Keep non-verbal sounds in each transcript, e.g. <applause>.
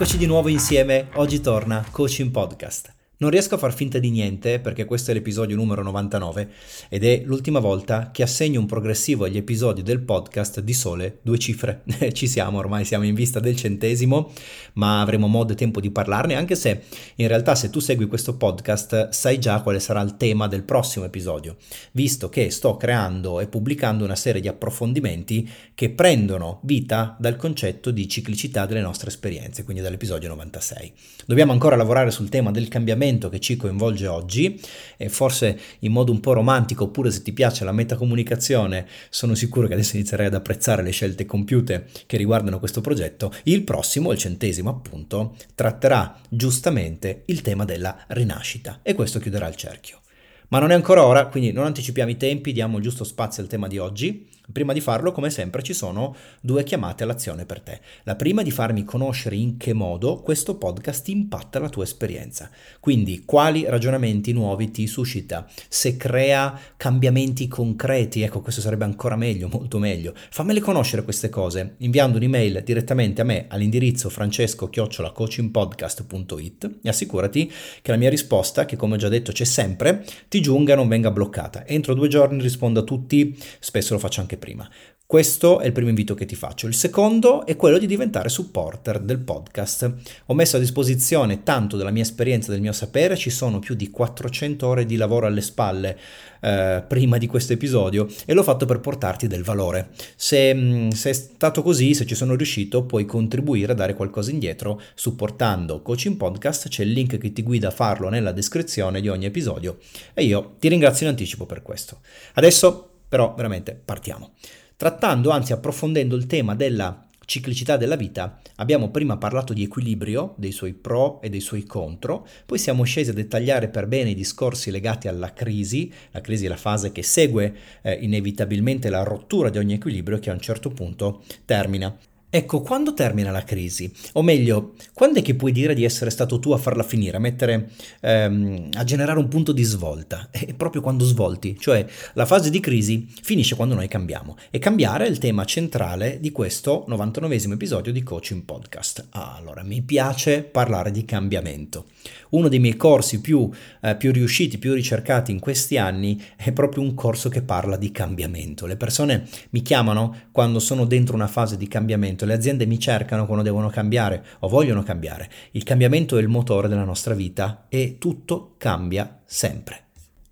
Eccoci di nuovo insieme, oggi torna Coaching Podcast. Non riesco a far finta di niente perché questo è l'episodio numero 99 ed è l'ultima volta che assegno un progressivo agli episodi del podcast di sole due cifre. <laughs> Ci siamo, ormai siamo in vista del centesimo, ma avremo modo e tempo di parlarne anche se in realtà se tu segui questo podcast sai già quale sarà il tema del prossimo episodio, visto che sto creando e pubblicando una serie di approfondimenti che prendono vita dal concetto di ciclicità delle nostre esperienze, quindi dall'episodio 96. Dobbiamo ancora lavorare sul tema del cambiamento argomento che ci coinvolge oggi e forse in modo un po' romantico oppure se ti piace la metacomunicazione sono sicuro che adesso inizierai ad apprezzare le scelte compiute che riguardano questo progetto, il prossimo, il centesimo appunto, tratterà giustamente il tema della rinascita e questo chiuderà il cerchio. Ma non è ancora ora, quindi non anticipiamo i tempi, diamo giusto spazio al tema di oggi. Prima di farlo, come sempre, ci sono due chiamate all'azione per te. La prima è di farmi conoscere in che modo questo podcast impatta la tua esperienza. Quindi, quali ragionamenti nuovi ti suscita, se crea cambiamenti concreti, ecco, questo sarebbe ancora meglio, <laughs> molto meglio. Fammele conoscere queste cose inviando un'email direttamente a me all'indirizzo francesco-coachingpodcast.it e assicurati che la mia risposta, che come ho già detto c'è sempre, ti giunga e non venga bloccata. Entro due giorni rispondo a tutti, spesso lo faccio anche prima. Questo è il primo invito che ti faccio. Il secondo è quello di diventare supporter del podcast. Ho messo a disposizione tanto della mia esperienza, del mio sapere, ci sono più di 400 ore di lavoro alle spalle eh, prima di questo episodio e l'ho fatto per portarti del valore. Se, mm, se, è stato così, se ci sono riuscito, puoi contribuire a dare qualcosa indietro supportando Coaching Podcast, c'è il link che ti guida a farlo nella descrizione di ogni episodio e io ti ringrazio in anticipo per questo. Adesso però veramente partiamo. Trattando, anzi approfondendo il tema della ciclicità della vita, abbiamo prima parlato di equilibrio, dei suoi pro e dei suoi contro, poi siamo scesi a dettagliare per bene i discorsi legati alla crisi, la crisi è la fase che segue eh, inevitabilmente la rottura di ogni equilibrio che a un certo punto termina. Ecco, quando termina la crisi? O meglio, quando è che puoi dire di essere stato tu a farla finire, a mettere, ehm, a generare un punto di svolta? È proprio quando svolti, cioè la fase di crisi finisce quando noi cambiamo. E cambiare è il tema centrale di questo 99 episodio di Coaching Podcast. Ah, allora, mi piace parlare di cambiamento. Uno dei miei corsi più, eh, più riusciti, più ricercati in questi anni è proprio un corso che parla di cambiamento. Le persone mi chiamano quando sono dentro una fase di cambiamento, le aziende mi cercano quando devono cambiare o vogliono cambiare. Il cambiamento è il motore della nostra vita e tutto cambia sempre.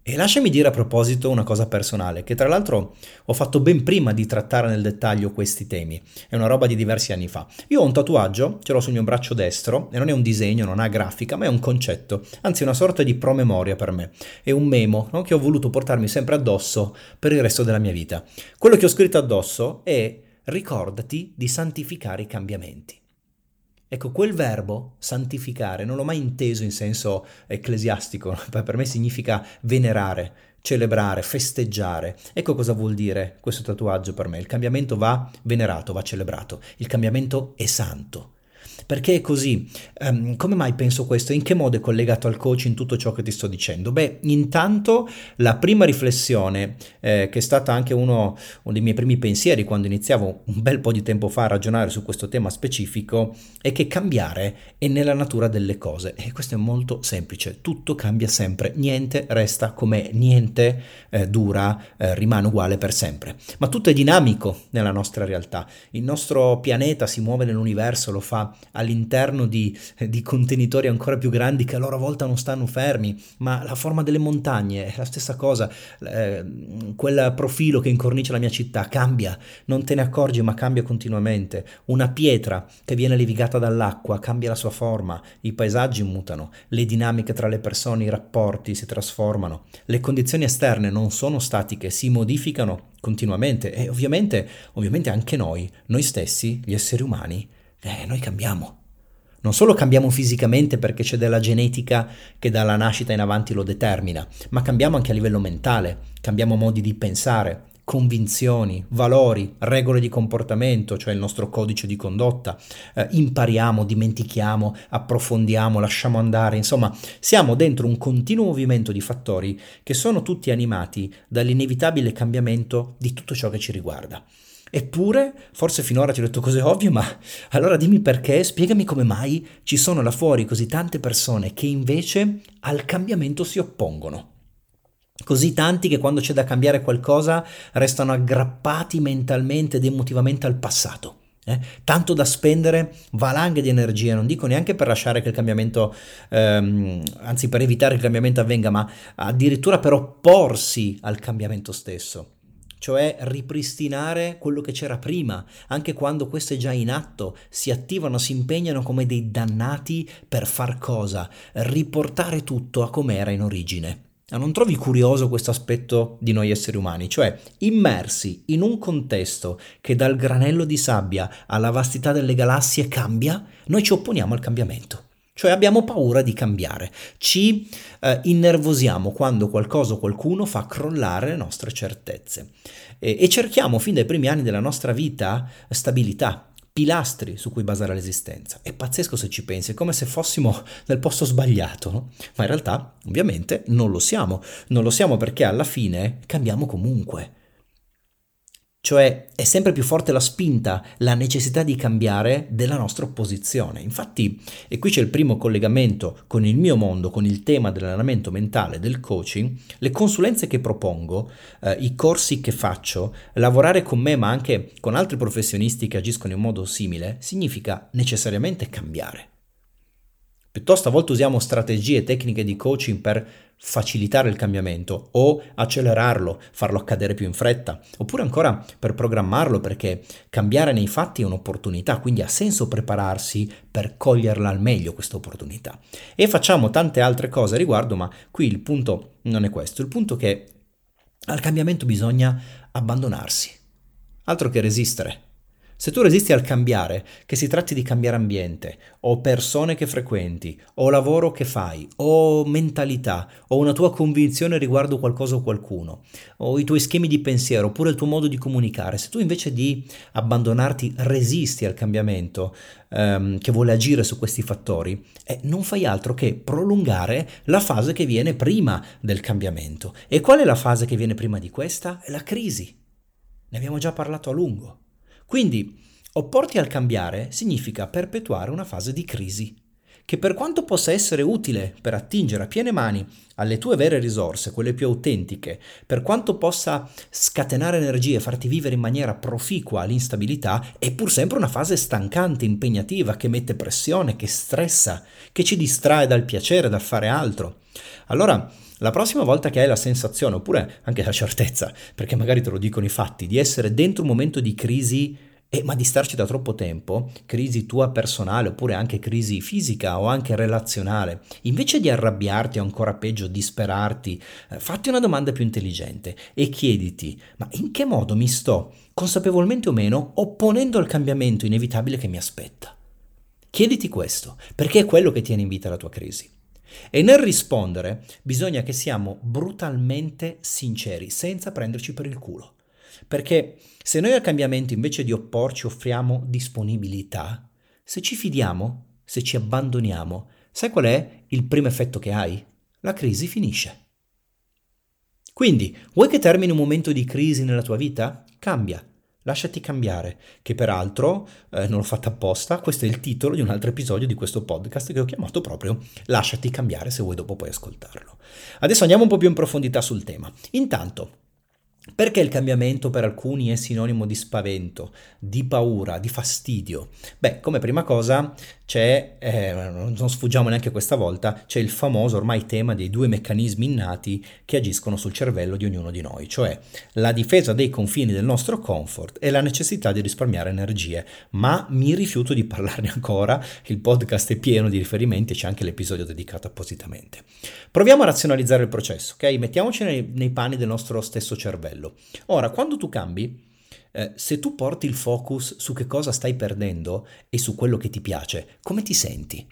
E lasciami dire a proposito una cosa personale, che tra l'altro ho fatto ben prima di trattare nel dettaglio questi temi. È una roba di diversi anni fa. Io ho un tatuaggio, ce l'ho sul mio braccio destro, e non è un disegno, non ha grafica, ma è un concetto, anzi una sorta di promemoria per me. È un memo no? che ho voluto portarmi sempre addosso per il resto della mia vita. Quello che ho scritto addosso è ricordati di santificare i cambiamenti. Ecco, quel verbo, santificare, non l'ho mai inteso in senso ecclesiastico, <laughs> per me significa venerare, celebrare, festeggiare. Ecco cosa vuol dire questo tatuaggio per me. Il cambiamento va venerato, va celebrato. Il cambiamento è santo. Perché è così? Um, come mai penso questo? In che modo è collegato al coaching tutto ciò che ti sto dicendo? Beh, intanto la prima riflessione, eh, che è stata anche uno, uno, dei miei primi pensieri quando iniziavo un bel po' di tempo fa a ragionare su questo tema specifico, è che cambiare è nella natura delle cose. E questo è molto semplice, tutto cambia sempre, niente resta come niente eh, dura, eh, rimane uguale per sempre. Ma tutto è dinamico nella nostra realtà. Il nostro pianeta si muove nell'universo, lo fa all'interno di, di, contenitori ancora più grandi che a loro volta non stanno fermi, ma la forma delle montagne è la stessa cosa, eh, quel profilo che incornicia la mia città cambia, non te ne accorgi ma cambia continuamente, una pietra che viene levigata dall'acqua cambia la sua forma, i paesaggi mutano, le dinamiche tra le persone, i rapporti si trasformano, le condizioni esterne non sono statiche, si modificano continuamente. E ovviamente, ovviamente anche noi, noi stessi, gli esseri umani, eh, noi cambiamo. Non solo cambiamo fisicamente perché c'è della genetica che dalla nascita in avanti lo determina, ma cambiamo anche a livello mentale, cambiamo modi di pensare, convinzioni, valori, regole di comportamento, cioè il nostro codice di condotta, eh, impariamo, dimentichiamo, approfondiamo, lasciamo andare, insomma siamo dentro un continuo movimento di fattori che sono tutti animati dall'inevitabile cambiamento di tutto ciò che ci riguarda. Eppure, forse finora ti ho detto cose ovvie, ma allora dimmi perché, spiegami come mai ci sono là fuori così tante persone che invece al cambiamento si oppongono. Così tanti che quando c'è da cambiare qualcosa restano aggrappati mentalmente ed emotivamente al passato. Eh? Tanto da spendere valanghe di energia, non dico neanche per lasciare che il cambiamento, ehm, anzi per evitare che il cambiamento avvenga, ma addirittura per opporsi al cambiamento stesso cioè ripristinare quello che c'era prima, anche quando questo è già in atto, si attivano, si impegnano come dei dannati per far cosa? Riportare tutto a com'era in origine. Ah, non trovi curioso questo aspetto di noi esseri umani? Cioè, immersi in un contesto che dal granello di sabbia alla vastità delle galassie cambia, noi ci opponiamo al cambiamento. Cioè abbiamo paura di cambiare, ci eh, innervosiamo quando qualcosa o qualcuno fa crollare le nostre certezze e, e cerchiamo fin dai primi anni della nostra vita stabilità, pilastri su cui basare l'esistenza. È pazzesco se ci pensi, è come se fossimo nel posto sbagliato, no? ma in realtà ovviamente non lo siamo, non lo siamo perché alla fine cambiamo comunque. Cioè è sempre più forte la spinta, la necessità di cambiare della nostra opposizione. Infatti, e qui c'è il primo collegamento con il mio mondo, con il tema dell'allenamento mentale, del coaching, le consulenze che propongo, eh, i corsi che faccio, lavorare con me ma anche con altri professionisti che agiscono in modo simile, significa necessariamente cambiare. Piuttosto a volte usiamo strategie e tecniche di coaching per facilitare il cambiamento o accelerarlo, farlo accadere più in fretta, oppure ancora per programmarlo perché cambiare nei fatti è un'opportunità, quindi ha senso prepararsi per coglierla al meglio questa opportunità. E facciamo tante altre cose a riguardo, ma qui il punto non è questo, il punto è che al cambiamento bisogna abbandonarsi, altro che resistere. Se tu resisti al cambiare, che si tratti di cambiare ambiente, o persone che frequenti, o lavoro che fai, o mentalità, o una tua convinzione riguardo qualcosa o qualcuno, o i tuoi schemi di pensiero, oppure il tuo modo di comunicare, se tu invece di abbandonarti resisti al cambiamento ehm, che vuole agire su questi fattori, eh, non fai altro che prolungare la fase che viene prima del cambiamento. E qual è la fase che viene prima di questa? È la crisi. Ne abbiamo già parlato a lungo. Quindi opporti al cambiare significa perpetuare una fase di crisi, che per quanto possa essere utile per attingere a piene mani alle tue vere risorse, quelle più autentiche, per quanto possa scatenare energie e farti vivere in maniera proficua l'instabilità, è pur sempre una fase stancante, impegnativa, che mette pressione, che stressa, che ci distrae dal piacere, dal fare altro. Allora, la prossima volta che hai la sensazione, oppure anche la certezza, perché magari te lo dicono i fatti, di essere dentro un momento di crisi eh, ma di starci da troppo tempo, crisi tua personale oppure anche crisi fisica o anche relazionale, invece di arrabbiarti o ancora peggio disperarti, eh, fatti una domanda più intelligente e chiediti, ma in che modo mi sto, consapevolmente o meno, opponendo al cambiamento inevitabile che mi aspetta? Chiediti questo, perché è quello che tiene in vita la tua crisi. E nel rispondere bisogna che siamo brutalmente sinceri, senza prenderci per il culo. Perché se noi al cambiamento invece di opporci offriamo disponibilità, se ci fidiamo, se ci abbandoniamo, sai qual è il primo effetto che hai? La crisi finisce. Quindi, vuoi che termini un momento di crisi nella tua vita? Cambia, Lasciati cambiare, che peraltro eh, non l'ho fatta apposta, questo è il titolo di un altro episodio di questo podcast che ho chiamato proprio Lasciati cambiare se vuoi dopo puoi ascoltarlo. Adesso andiamo un po' più in profondità sul tema. Intanto, perché il cambiamento per alcuni è sinonimo di spavento, di paura, di fastidio? Beh, come prima cosa c'è, eh, non sfuggiamo neanche questa volta, c'è il famoso ormai tema dei due meccanismi innati che agiscono sul cervello di ognuno di noi, cioè la difesa dei confini del nostro comfort e la necessità di risparmiare energie. Ma mi rifiuto di parlarne <laughs> ancora, il podcast è pieno di riferimenti e c'è anche l'episodio dedicato appositamente. Proviamo a razionalizzare il processo, ok? Mettiamoci nei, nei panni del nostro stesso cervello. Ora, quando tu cambi, eh, se tu porti il focus su che cosa stai perdendo e su quello che ti piace, come ti senti?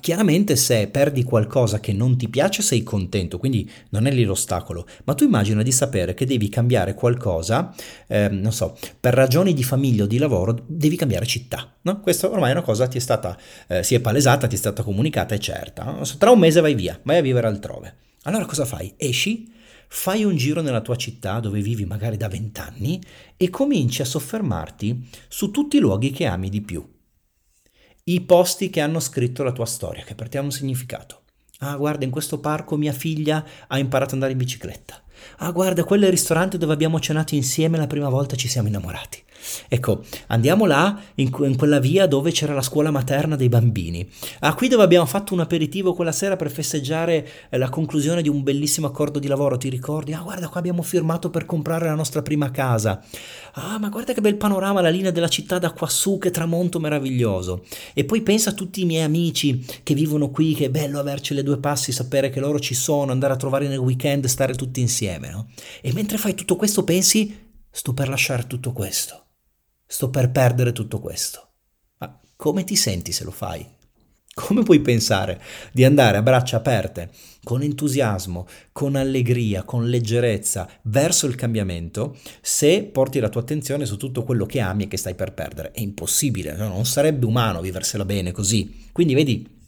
Chiaramente se perdi qualcosa che non ti piace sei contento, quindi non è lì l'ostacolo, ma tu immagina di sapere che devi cambiare qualcosa, eh, non so, per ragioni di famiglia o di lavoro devi cambiare città, no? Questa ormai è una cosa ti è stata, eh, si è palesata, ti è stata comunicata, è certa, no? tra un mese vai via, vai a vivere altrove. Allora cosa fai? Esci, fai un giro nella tua città dove vivi magari da vent'anni e cominci a soffermarti su tutti i luoghi che ami di più. I posti che hanno scritto la tua storia, che per te hanno un significato. Ah, guarda, in questo parco mia figlia ha imparato ad andare in bicicletta. Ah, guarda, quello è il ristorante dove abbiamo cenato insieme la prima volta ci siamo innamorati. Ecco, andiamo là, in, in, quella via dove c'era la scuola materna dei bambini. Ah, qui dove abbiamo fatto un aperitivo quella sera per festeggiare eh, la conclusione di un bellissimo accordo di lavoro, ti ricordi? Ah, guarda, qua abbiamo firmato per comprare la nostra prima casa. Ah, ma guarda che bel panorama, la linea della città da quassù, che tramonto meraviglioso. E poi pensa a tutti i miei amici che vivono qui, che è bello averci le due passi, sapere che loro ci sono, andare a trovare nel weekend, stare tutti insieme, no? E mentre fai tutto questo pensi, sto per lasciare tutto questo sto per perdere tutto questo. Ma come ti senti se lo fai? Come puoi pensare di andare a braccia aperte, con entusiasmo, con allegria, con leggerezza verso il cambiamento se porti la tua attenzione su tutto quello che ami e che stai per perdere? È impossibile, no? non sarebbe umano viversela bene così. Quindi vedi,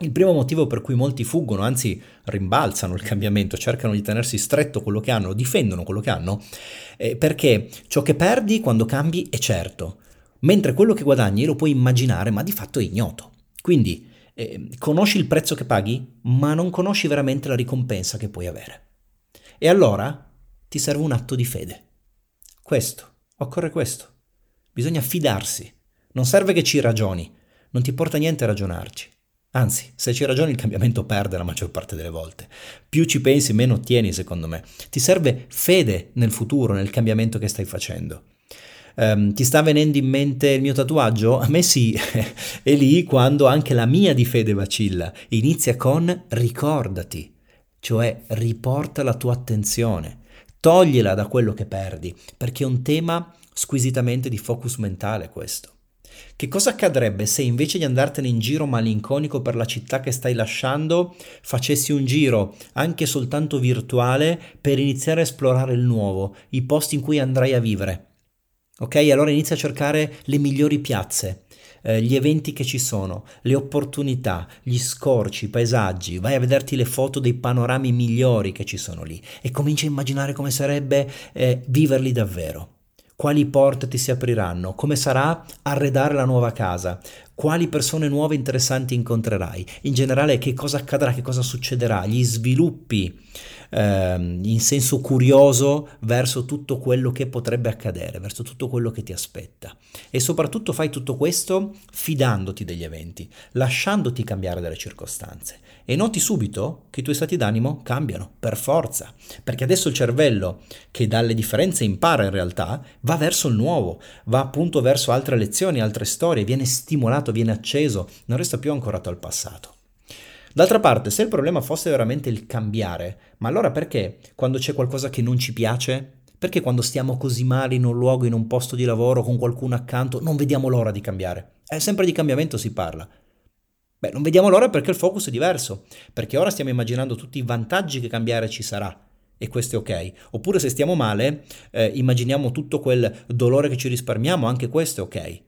il primo motivo per cui molti fuggono, anzi rimbalzano il cambiamento, cercano di tenersi stretto quello che hanno, difendono quello che hanno, è perché ciò che perdi quando cambi è certo, mentre quello che guadagni lo puoi immaginare, ma di fatto è ignoto. Quindi eh, conosci il prezzo che paghi, ma non conosci veramente la ricompensa che puoi avere. E allora ti serve un atto di fede. Questo, occorre questo. Bisogna fidarsi. Non serve che ci ragioni, non ti porta niente a ragionarci. Anzi, se ci ragioni il cambiamento perde la maggior parte delle volte. Più ci pensi, meno ottieni, secondo me. Ti serve fede nel futuro, nel cambiamento che stai facendo. Um, ti sta venendo in mente il mio tatuaggio? A me sì, è <laughs> lì quando anche la mia di fede vacilla. Inizia con ricordati, cioè riporta la tua attenzione, togliela da quello che perdi, perché è un tema squisitamente di focus mentale questo. Che cosa accadrebbe se invece di andartene in giro malinconico per la città che stai lasciando, facessi un giro anche soltanto virtuale per iniziare a esplorare il nuovo, i posti in cui andrai a vivere? Ok, allora inizia a cercare le migliori piazze, eh, gli eventi che ci sono, le opportunità, gli scorci, i paesaggi, vai a vederti le foto dei panorami migliori che ci sono lì e comincia a immaginare come sarebbe eh, viverli davvero quali porte ti si apriranno, come sarà arredare la nuova casa, quali persone nuove interessanti incontrerai, in generale che cosa accadrà, che cosa succederà, gli sviluppi ehm, in senso curioso verso tutto quello che potrebbe accadere, verso tutto quello che ti aspetta. E soprattutto fai tutto questo fidandoti degli eventi, lasciandoti cambiare dalle circostanze. E noti subito che i tuoi stati d'animo cambiano, per forza, perché adesso il cervello, che dalle differenze impara in realtà, va verso il nuovo, va appunto verso altre lezioni, altre storie, viene stimolato, viene acceso, non resta più ancorato al passato. D'altra parte, se il problema fosse veramente il cambiare, ma allora perché quando c'è qualcosa che non ci piace, perché quando stiamo così male in un luogo, in un posto di lavoro, con qualcuno accanto, non vediamo l'ora di cambiare? È sempre di cambiamento si parla. Beh, non vediamo l'ora perché il focus è diverso, perché ora stiamo immaginando tutti i vantaggi che cambiare ci sarà. E questo è ok. Oppure se stiamo male, eh, immaginiamo tutto quel dolore che ci risparmiamo, anche questo è ok.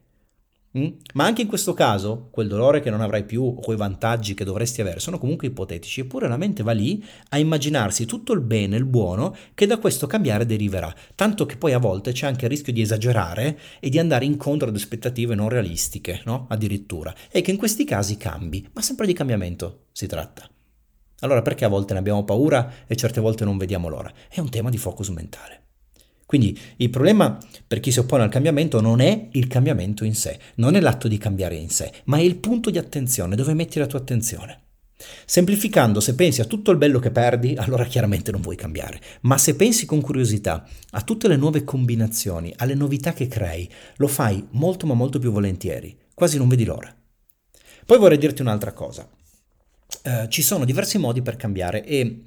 Mm? Ma anche in questo caso, quel dolore che non avrai più o quei vantaggi che dovresti avere sono comunque ipotetici, eppure la mente va lì a immaginarsi tutto il bene, il buono che da questo cambiare deriverà, tanto che poi a volte c'è anche il rischio di esagerare e di andare incontro ad aspettative non realistiche, no? Addirittura, e che in questi casi cambi, ma sempre di cambiamento si tratta. Allora perché a volte ne abbiamo paura e certe volte non vediamo l'ora? È un tema di focus mentale. Quindi il problema per chi si oppone al cambiamento non è il cambiamento in sé, non è l'atto di cambiare in sé, ma è il punto di attenzione, dove metti la tua attenzione. Semplificando, se pensi a tutto il bello che perdi, allora chiaramente non vuoi cambiare, ma se pensi con curiosità a tutte le nuove combinazioni, alle novità che crei, lo fai molto ma molto più volentieri, quasi non vedi l'ora. Poi vorrei dirti un'altra cosa. Uh, ci sono diversi modi per cambiare e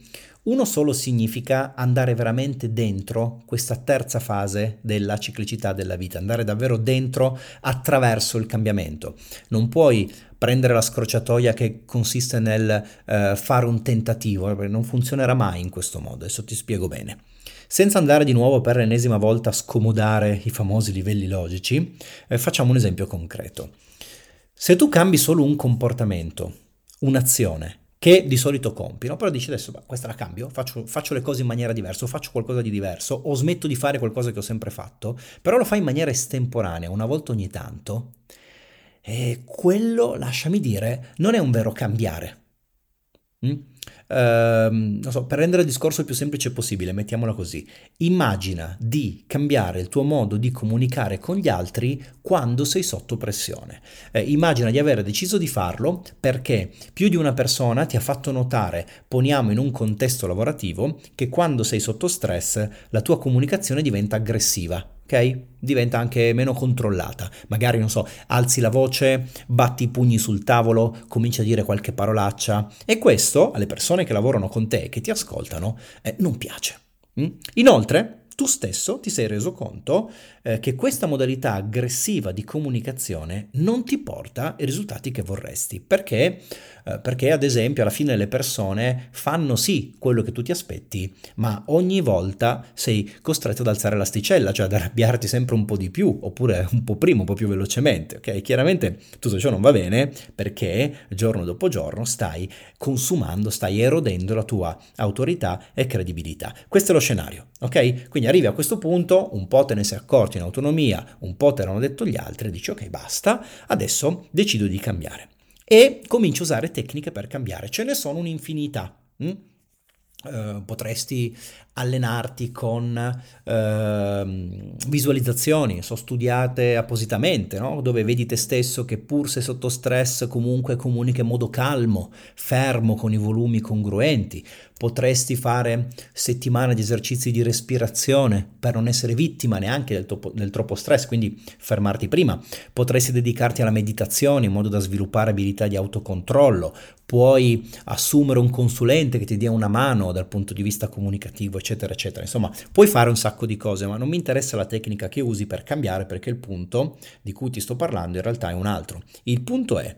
uno solo significa andare veramente dentro questa terza fase della ciclicità della vita, andare davvero dentro attraverso il cambiamento. Non puoi prendere la scrociatoia che consiste nel eh, fare un tentativo, perché non funzionerà mai in questo modo, adesso ti spiego bene. Senza andare di nuovo per l'ennesima volta a scomodare i famosi livelli logici, eh, facciamo un esempio concreto. Se tu cambi solo un comportamento, un'azione, che di solito compi, no? però dici adesso questa la cambio, faccio, faccio, le cose in maniera diversa, faccio qualcosa di diverso, o smetto di fare qualcosa che ho sempre fatto, però lo fai in maniera estemporanea, una volta ogni tanto, e quello, lasciami dire, non è un vero cambiare. Mm? Uh, so, per rendere il discorso il più semplice possibile, mettiamola così. Immagina di cambiare il tuo modo di comunicare con gli altri quando sei sotto pressione. Eh, immagina di aver deciso di farlo perché più di una persona ti ha fatto notare, poniamo in un contesto lavorativo, che quando sei sotto stress la tua comunicazione diventa aggressiva ok? Diventa anche meno controllata. Magari, non so, alzi la voce, batti i pugni sul tavolo, cominci a dire qualche parolaccia e questo alle persone che lavorano con te e che ti ascoltano eh, non piace. Mm? Inoltre, tu stesso ti sei reso conto eh, che questa modalità aggressiva di comunicazione non ti porta ai risultati che vorresti. Perché? Eh, perché ad esempio alla fine le persone fanno sì quello che tu ti aspetti, ma ogni volta sei costretto ad alzare l'asticella, cioè ad arrabbiarti sempre un po' di più, oppure un po' prima, un po' più velocemente. Ok? Chiaramente tutto ciò non va bene perché giorno dopo giorno stai consumando, stai erodendo la tua autorità e credibilità. Questo è lo scenario. Ok? Quindi arrivi a questo punto, un po' te ne sei accorto in autonomia, un po' te l'hanno detto gli altri, dici ok basta, adesso decido di cambiare e cominci a usare tecniche per cambiare. Ce ne sono un'infinità. Hm? Uh, potresti allenarti con uh, visualizzazioni, sono studiate appositamente, no? dove vedi te stesso che pur se sotto stress comunque comunica in modo calmo, fermo, con i volumi congruenti. Potresti fare settimane di esercizi di respirazione per non essere vittima neanche del, topo, del troppo stress, quindi fermarti prima. Potresti dedicarti alla meditazione in modo da sviluppare abilità di autocontrollo. Puoi assumere un consulente che ti dia una mano dal punto di vista comunicativo, eccetera, eccetera. Insomma, puoi fare un sacco di cose, ma non mi interessa la tecnica che usi per cambiare perché il punto di cui ti sto parlando in realtà è un altro. Il punto è,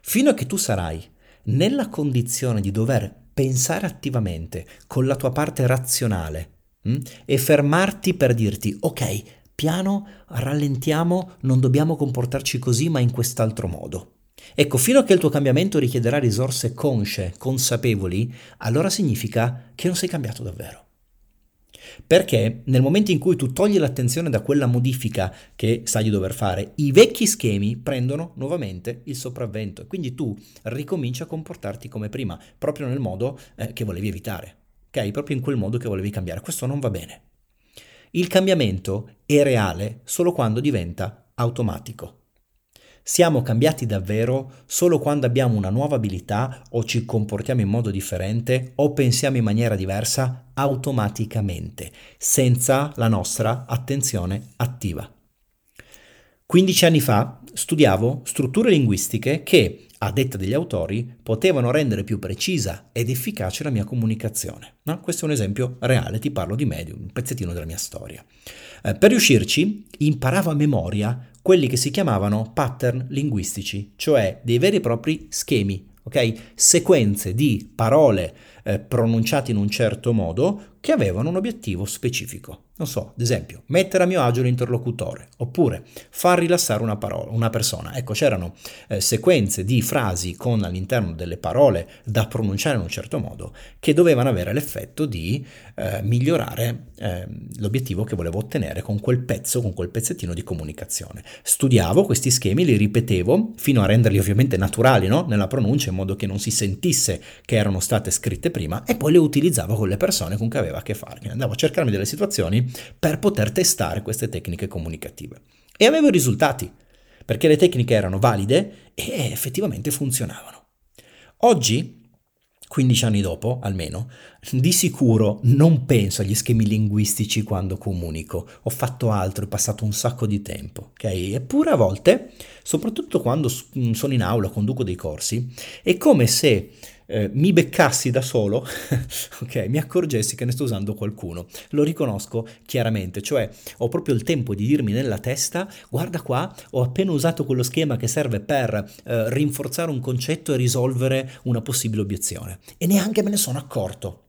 fino a che tu sarai nella condizione di dover pensare attivamente con la tua parte razionale mh, hm, e fermarti per dirti ok, piano, rallentiamo, non dobbiamo comportarci così ma in quest'altro modo. Ecco, fino a che il tuo cambiamento richiederà risorse consce, consapevoli, allora significa che non sei cambiato davvero. Perché nel momento in cui tu togli l'attenzione da quella modifica che sai di dover fare, i vecchi schemi prendono nuovamente il sopravvento e quindi tu ricominci a comportarti come prima, proprio nel modo eh, che volevi evitare, ok? Proprio in quel modo che volevi cambiare. Questo non va bene. Il cambiamento è reale solo quando diventa automatico. Siamo cambiati davvero solo quando abbiamo una nuova abilità o ci comportiamo in modo differente o pensiamo in maniera diversa automaticamente, senza la nostra attenzione attiva. 15 anni fa studiavo strutture linguistiche che, a detta degli autori, potevano rendere più precisa ed efficace la mia comunicazione. No? Questo è un esempio reale, ti parlo di me, di un pezzettino della mia storia. Eh, per riuscirci, imparavo a memoria quelli che si chiamavano pattern linguistici, cioè dei veri e propri schemi, ok? Sequenze di parole eh, pronunciate in un certo modo che avevano un obiettivo specifico. Non so, ad esempio, mettere a mio agio l'interlocutore, oppure far rilassare una, parola, una persona. Ecco, c'erano eh, sequenze di frasi con all'interno delle parole da pronunciare in un certo modo che dovevano avere l'effetto di eh, migliorare eh, l'obiettivo che volevo ottenere con quel pezzo, con quel pezzettino di comunicazione. Studiavo questi schemi, li ripetevo fino a renderli ovviamente naturali no? nella pronuncia in modo che non si sentisse che erano state scritte prima e poi le utilizzavo con le persone con cui avevo a che fare. Quindi andavo a cercarmi delle situazioni per poter testare queste tecniche comunicative. E avevo risultati, perché le tecniche erano valide e effettivamente funzionavano. Oggi 15 anni dopo, almeno, di sicuro non penso agli schemi linguistici quando comunico. Ho fatto altro, è passato un sacco di tempo, ok? Eppure a volte, soprattutto quando sono in aula, conduco dei corsi, è come se eh, mi beccassi da solo, <laughs> ok, mi accorgessi che ne sto usando qualcuno. Lo riconosco chiaramente, cioè ho proprio il tempo di dirmi nella testa, guarda qua, ho appena usato quello schema che serve per eh, rinforzare un concetto e risolvere una possibile obiezione. E neanche me ne sono accorto.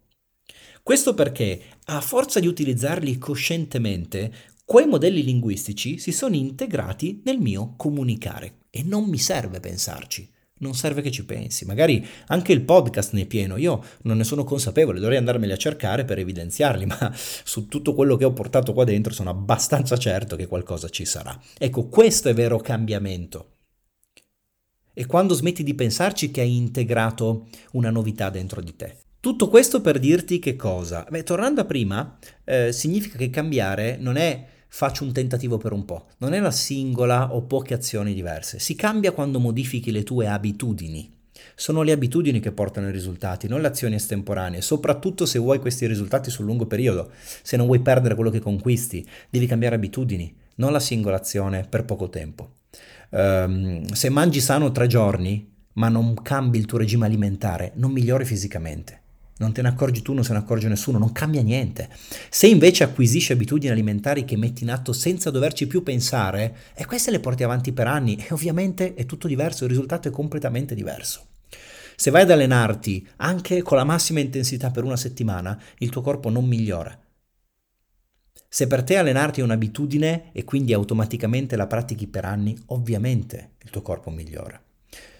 Questo perché, a forza di utilizzarli coscientemente, quei modelli linguistici si sono integrati nel mio comunicare e non mi serve pensarci non serve che ci pensi. Magari anche il podcast ne è pieno, io non ne sono consapevole, dovrei andarmeli a cercare per evidenziarli, <laughs> ma su tutto quello che ho portato qua dentro sono abbastanza certo che qualcosa ci sarà. Ecco, questo è vero cambiamento. E quando smetti di pensarci che hai integrato una novità dentro di te. Tutto questo per dirti che cosa? Beh, tornando a prima, eh, significa che cambiare non è faccio un tentativo per un po'. Non è la singola o poche azioni diverse. Si cambia quando modifichi le tue abitudini. Sono le abitudini che portano i risultati, non le azioni estemporanee, soprattutto se vuoi questi risultati sul lungo periodo. Se non vuoi perdere quello che conquisti, devi cambiare abitudini, non la singola azione per poco tempo. Um, se mangi sano tre giorni, ma non cambi il tuo regime alimentare, non migliori fisicamente non te ne accorgi tu, non se ne accorge nessuno, non cambia niente. Se invece acquisisci abitudini alimentari che metti in atto senza doverci più pensare, e queste le porti avanti per anni, e ovviamente è tutto diverso, il risultato è completamente diverso. Se vai ad allenarti anche con la massima intensità per una settimana, il tuo corpo non migliora. Se per te allenarti è un'abitudine e quindi automaticamente la pratichi per anni, ovviamente il tuo corpo migliora.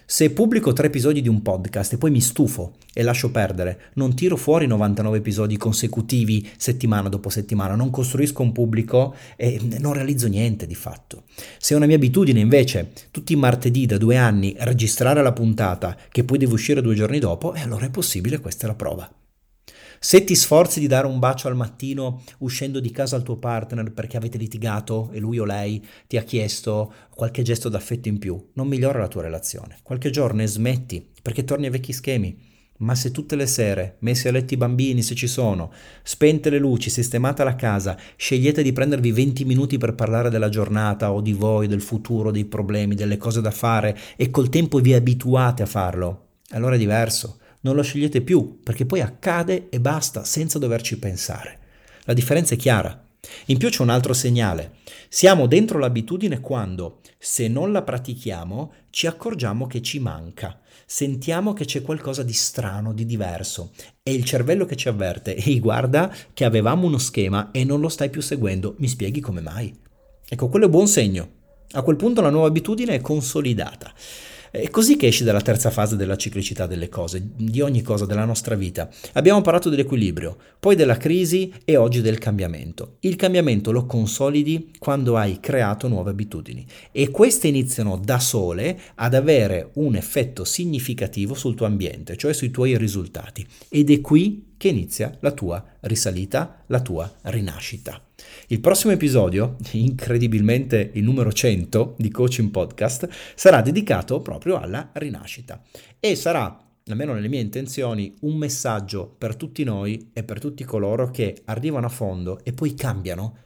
Se pubblico tre episodi di un podcast e poi mi stufo e lascio perdere, non tiro fuori 99 episodi consecutivi settimana dopo settimana, non costruisco un pubblico e non realizzo niente di fatto. Se è una mia abitudine invece, tutti i martedì da due anni, registrare la puntata che poi deve uscire due giorni dopo, e allora è possibile, questa è la prova. Se ti sforzi di dare un bacio al mattino uscendo di casa al tuo partner perché avete litigato e lui o lei ti ha chiesto qualche gesto d'affetto in più, non migliora la tua relazione. Qualche giorno e smetti perché torni ai vecchi schemi. Ma se tutte le sere, messi a letto i bambini se ci sono, spente le luci, sistemata la casa, scegliete di prendervi 20 minuti per parlare della giornata o di voi, del futuro, dei problemi, delle cose da fare e col tempo vi abituate a farlo, allora è diverso non lo scegliete più, perché poi accade e basta, senza doverci pensare. La differenza è chiara. In più c'è un altro segnale. Siamo dentro l'abitudine quando, se non la pratichiamo, ci accorgiamo che ci manca. Sentiamo che c'è qualcosa di strano, di diverso. È il cervello che ci avverte. <laughs> Ehi, guarda che avevamo uno schema e non lo stai più seguendo. Mi spieghi come mai? Ecco, quello è buon segno. A quel punto la nuova abitudine è consolidata. È così che esci dalla terza fase della ciclicità delle cose, di ogni cosa della nostra vita. Abbiamo parlato dell'equilibrio, poi della crisi e oggi del cambiamento. Il cambiamento lo consolidi quando hai creato nuove abitudini e queste iniziano da sole ad avere un effetto significativo sul tuo ambiente, cioè sui tuoi risultati. Ed è qui che inizia la tua risalita, la tua rinascita. Il prossimo episodio, incredibilmente il numero 100 di Coaching Podcast, sarà dedicato proprio alla rinascita e sarà almeno nelle mie intenzioni, un messaggio per tutti noi e per tutti coloro che arrivano a fondo e poi cambiano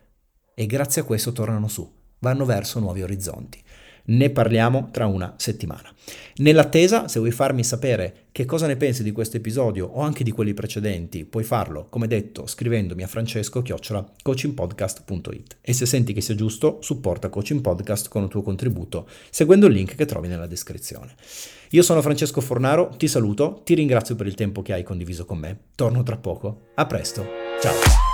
e grazie a questo tornano su, vanno verso nuovi orizzonti. Ne parliamo tra una settimana. Nell'attesa, se vuoi farmi sapere che cosa ne pensi di questo episodio o anche di quelli precedenti, puoi farlo, come detto, scrivendomi a francesco-coachingpodcast.it e se senti che sia giusto, supporta Coaching Podcast con il tuo contributo seguendo il link che trovi nella descrizione. Io sono Francesco Fornaro, ti saluto, ti ringrazio per il tempo che hai condiviso con me, torno tra poco, a presto, ciao!